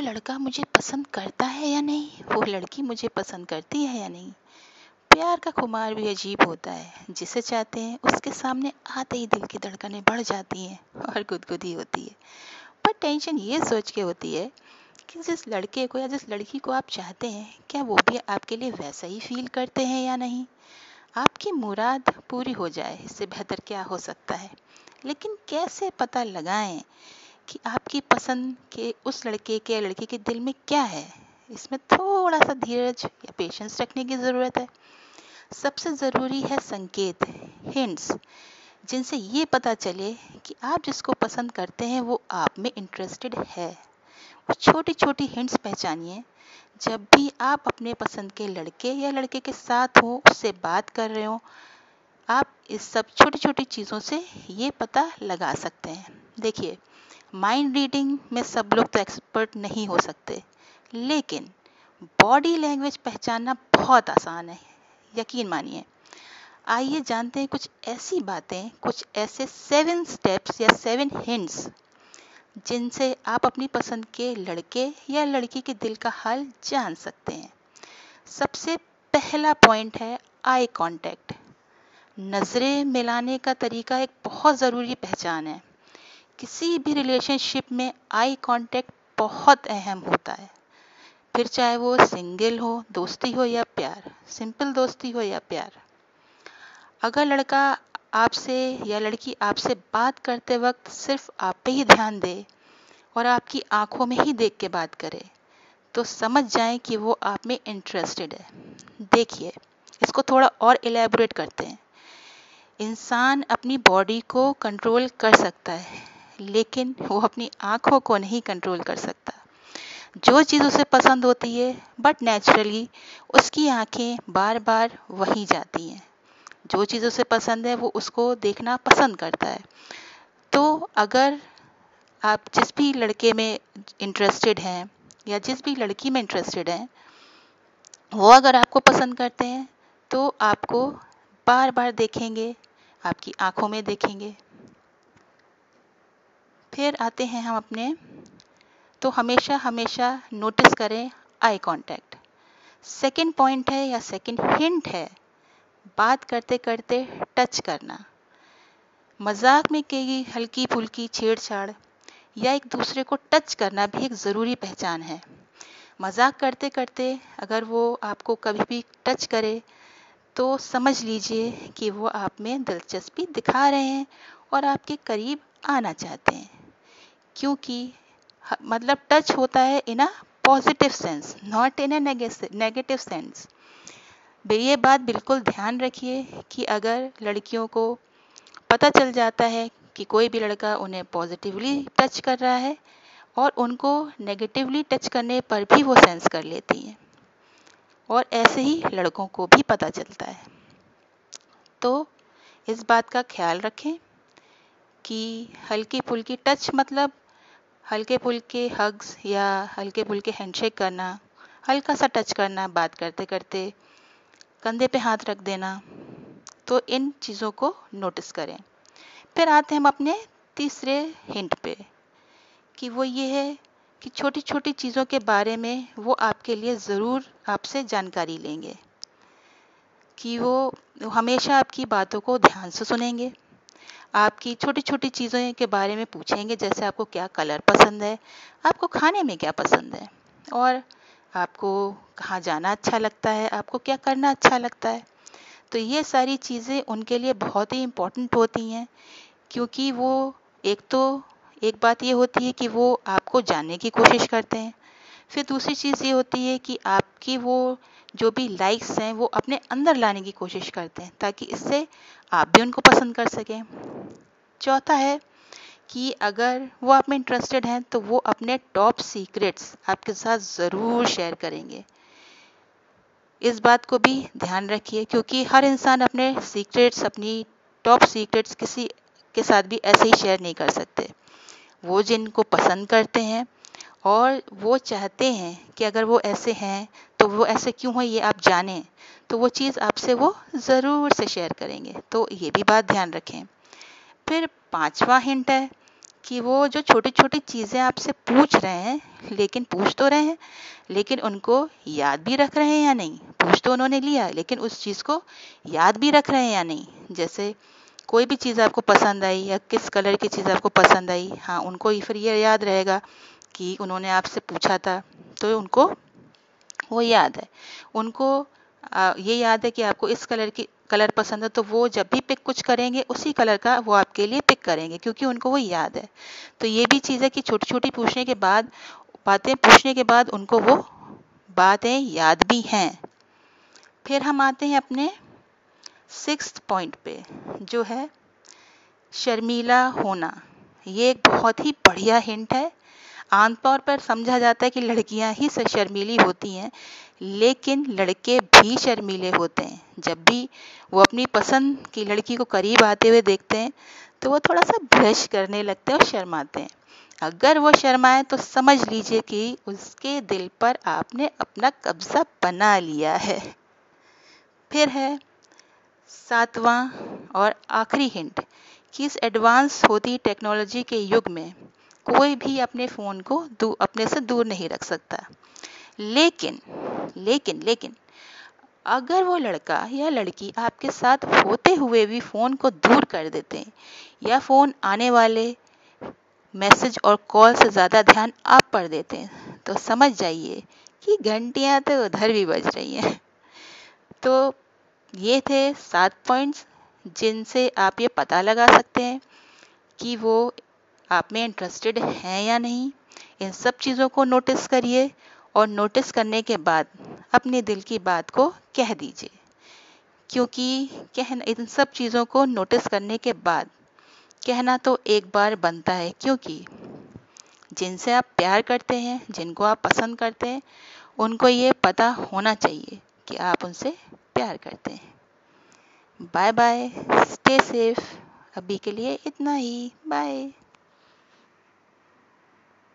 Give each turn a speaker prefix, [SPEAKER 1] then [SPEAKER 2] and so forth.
[SPEAKER 1] लड़का मुझे पसंद करता है या नहीं? वो लड़की मुझे पसंद करती है या नहीं? प्यार का खुमार भी अजीब होता है। जिसे चाहते हैं, उसके सामने आते ही दिल की धड़कनें बढ़ जाती हैं और गुदगुदी होती है। पर टेंशन ये सोच के होती है कि जिस लड़के को या जिस लड़की को आप चाहते हैं, क्या वो भी आपके लिए वैसा ही फील करते हैं या नहीं? आपकी मुराद पूरी हो जाए, इससे बेहतर क्या हो सकता है? लेकिन कैसे पता लगाएँ कि आपकी पसंद के, उस लड़के के या लड़की के दिल में क्या है? इसमें थोड़ा सा धीरज या पेशेंस रखने की ज़रूरत है। सबसे ज़रूरी है संकेत हिंट्स जिनसे ये पता चले कि आप जिसको पसंद करते हैं, वो आप में इंटरेस्टेड है। वो छोटी छोटी हिंट्स पहचानिए। जब भी आप अपने पसंद के लड़के या लड़के के साथ हो, उससे बात कर रहे हो, आप इस सब छोटी छोटी चीज़ों से ये पता लगा सकते हैं। देखिए माइंड रीडिंग में सब लोग तो एक्सपर्ट नहीं हो सकते। लेकिन बॉडी लैंग्वेज पहचानना बहुत आसान है। यकीन मानिए। आइए जानते हैं कुछ ऐसी बातें, कुछ ऐसे सेवन स्टेप्स या सेवन हिंट्स जिनसे आप अपनी पसंद के लड़के या लड़की के दिल का हाल जान सकते हैं। सबसे पहला पॉइंट है आई कांटेक्ट नज़रें मिलाने का तरीका एक बहुत ज़रूरी पहचान है। किसी भी रिलेशनशिप में आई कांटेक्ट बहुत अहम होता है। फिर चाहे वो सिंगल हो, दोस्ती हो या प्यार सिंपल दोस्ती हो या प्यार। अगर लड़का आपसे या लड़की आपसे बात करते वक्त सिर्फ़ आप पे ही ध्यान दे और आपकी आँखों में ही देख के बात करे तो समझ जाएँ कि वो आप में इंटरेस्टेड है। देखिए, इसको थोड़ा और एलेबोरेट करते हैं। इंसान अपनी बॉडी को कंट्रोल कर सकता है। लेकिन वो अपनी आँखों को नहीं कंट्रोल कर सकता। जो चीज़ उसे पसंद होती है बट नेचुरली उसकी आँखें बार बार वहीं जाती हैं। जो चीज़ उसे पसंद है, वो उसको देखना पसंद करता है। तो अगर आप जिस भी लड़के में इंटरेस्टेड हैं, या जिस भी लड़की में इंटरेस्टेड हैं, वो अगर आपको पसंद करते हैं तो आपको बार बार देखेंगे, आपकी आँखों में देखेंगे। फिर आते हैं हम अपने तो हमेशा हमेशा नोटिस करें आई कांटेक्ट सेकंड पॉइंट है या सेकंड हिंट है, बात करते करते टच करना। मज़ाक में कई हल्की फुल्की छेड़छाड़ या एक दूसरे को टच करना भी एक ज़रूरी पहचान है। मज़ाक करते करते अगर वो आपको कभी भी टच करे तो समझ लीजिए कि वो आप में दिलचस्पी दिखा रहे हैं और आपके करीब आना चाहते हैं। क्योंकि मतलब टच होता है in a positive sense not in a negative sense ये बात बिल्कुल ध्यान रखिए कि अगर लड़कियों को पता चल जाता है कि कोई भी लड़का उन्हें पॉजिटिवली टच कर रहा है और उनको नेगेटिवली टच करने पर भी वो सेंस कर लेती हैं, और ऐसे ही लड़कों को भी पता चलता है। तो इस बात का ख्याल रखें कि हल्की फुल्की टच मतलब हल्के फुल्के हग्स या हल्के फुल्के हैंडशेक करना हल्का सा टच करना, बात करते करते कंधे पे हाथ रख देना तो इन चीज़ों को नोटिस करें। फिर आते हैं हम अपने तीसरे हिंट पे, कि वो ये है कि छोटी छोटी चीज़ों के बारे में वो आपके लिए ज़रूर आपसे जानकारी लेंगे, कि वो हमेशा आपकी बातों को ध्यान से सुनेंगे। आपकी छोटी छोटी चीज़ों के बारे में पूछेंगे, जैसे आपको क्या कलर पसंद है, आपको खाने में क्या पसंद है, और आपको कहाँ जाना अच्छा लगता है, आपको क्या करना अच्छा लगता है। तो ये सारी चीज़ें उनके लिए बहुत ही इम्पोर्टेंट होती हैं, क्योंकि वो एक तो एक बात ये होती है कि वो आपको जानने की कोशिश करते हैं फिर दूसरी चीज़ ये होती है कि आपकी वो जो भी लाइक्स हैं, वो अपने अंदर लाने की कोशिश करते हैं, ताकि इससे आप भी उनको पसंद कर सकें। चौथा है कि अगर वो आप में इंटरेस्टेड हैं तो वो अपने टॉप सीक्रेट्स आपके साथ ज़रूर शेयर करेंगे। इस बात को भी ध्यान रखिए, क्योंकि हर इंसान अपने सीक्रेट्स अपनी टॉप सीक्रेट्स किसी के साथ भी ऐसे ही शेयर नहीं कर सकते। वो जिनको पसंद करते हैं और वो चाहते हैं कि अगर वो ऐसे हैं तो वो ऐसे क्यों है ये आप जानें। तो वो चीज़ आपसे वो ज़रूर से शेयर करेंगे। तो ये भी बात ध्यान रखें। फिर पांचवा हिंट है कि वो जो छोटी छोटी चीज़ें आपसे पूछ रहे हैं, लेकिन पूछ तो रहे हैं, लेकिन उनको याद भी रख रहे हैं या नहीं? पूछ तो उन्होंने लिया, लेकिन उस चीज़ को याद भी रख रहे हैं या नहीं? जैसे कोई भी चीज़ आपको पसंद आई या किस कलर की चीज़ आपको पसंद आई हाँ उनको फिर ये याद रहेगा कि उन्होंने आपसे पूछा था तो उनको वो याद है। उनको ये याद है कि आपको इस कलर की, कलर पसंद है तो वो जब भी पिक कुछ करेंगे, उसी कलर का वो आपके लिए पिक करेंगे, क्योंकि उनको वो याद है। तो ये भी चीज़ है कि छोटी छोटी पूछने के बाद, बातें पूछने के बाद उनको वो बातें याद भी हैं। फिर हम आते हैं अपने सिक्स पॉइंट पे, जो है शर्मीला होना। ये एक बहुत ही बढ़िया हिंट है। आमतौर पर समझा जाता है कि लड़कियाँ ही शर्मीली होती हैं, लेकिन लड़के भी शर्मीले होते हैं। जब भी वो अपनी पसंद की लड़की को करीब आते हुए देखते हैं तो वो थोड़ा सा ब्रश करने लगते हैं और शर्माते हैं। अगर वो शर्माए तो समझ लीजिए कि उसके दिल पर आपने अपना कब्जा बना लिया है। फिर है सातवां और आखिरी हिंट कि इस एडवांस होती टेक्नोलॉजी के युग में कोई भी अपने फ़ोन को अपने से दूर नहीं रख सकता। लेकिन लेकिन लेकिन, अगर वो लड़का या लड़की आपके साथ होते हुए भी फ़ोन को दूर कर देते हैं, या फ़ोन आने वाले मैसेज और कॉल से ज़्यादा ध्यान आप पर देते हैं तो समझ जाइए कि घंटियाँ तो उधर भी बज रही हैं। तो ये थे सात पॉइंट्स जिनसे आप ये पता लगा सकते हैं कि वो आप में इंटरेस्टेड हैं या नहीं, इन सब चीज़ों को नोटिस करिए और नोटिस करने के बाद अपने दिल की बात को कह दीजिए। क्योंकि कहना, इन सब चीज़ों को नोटिस करने के बाद कहना तो एक बार बनता है, क्योंकि जिनसे आप प्यार करते हैं, जिनको आप पसंद करते हैं, उनको ये पता होना चाहिए कि आप उनसे प्यार करते हैं। बाय बाय स्टे सेफ़ अभी के लिए इतना ही। बाय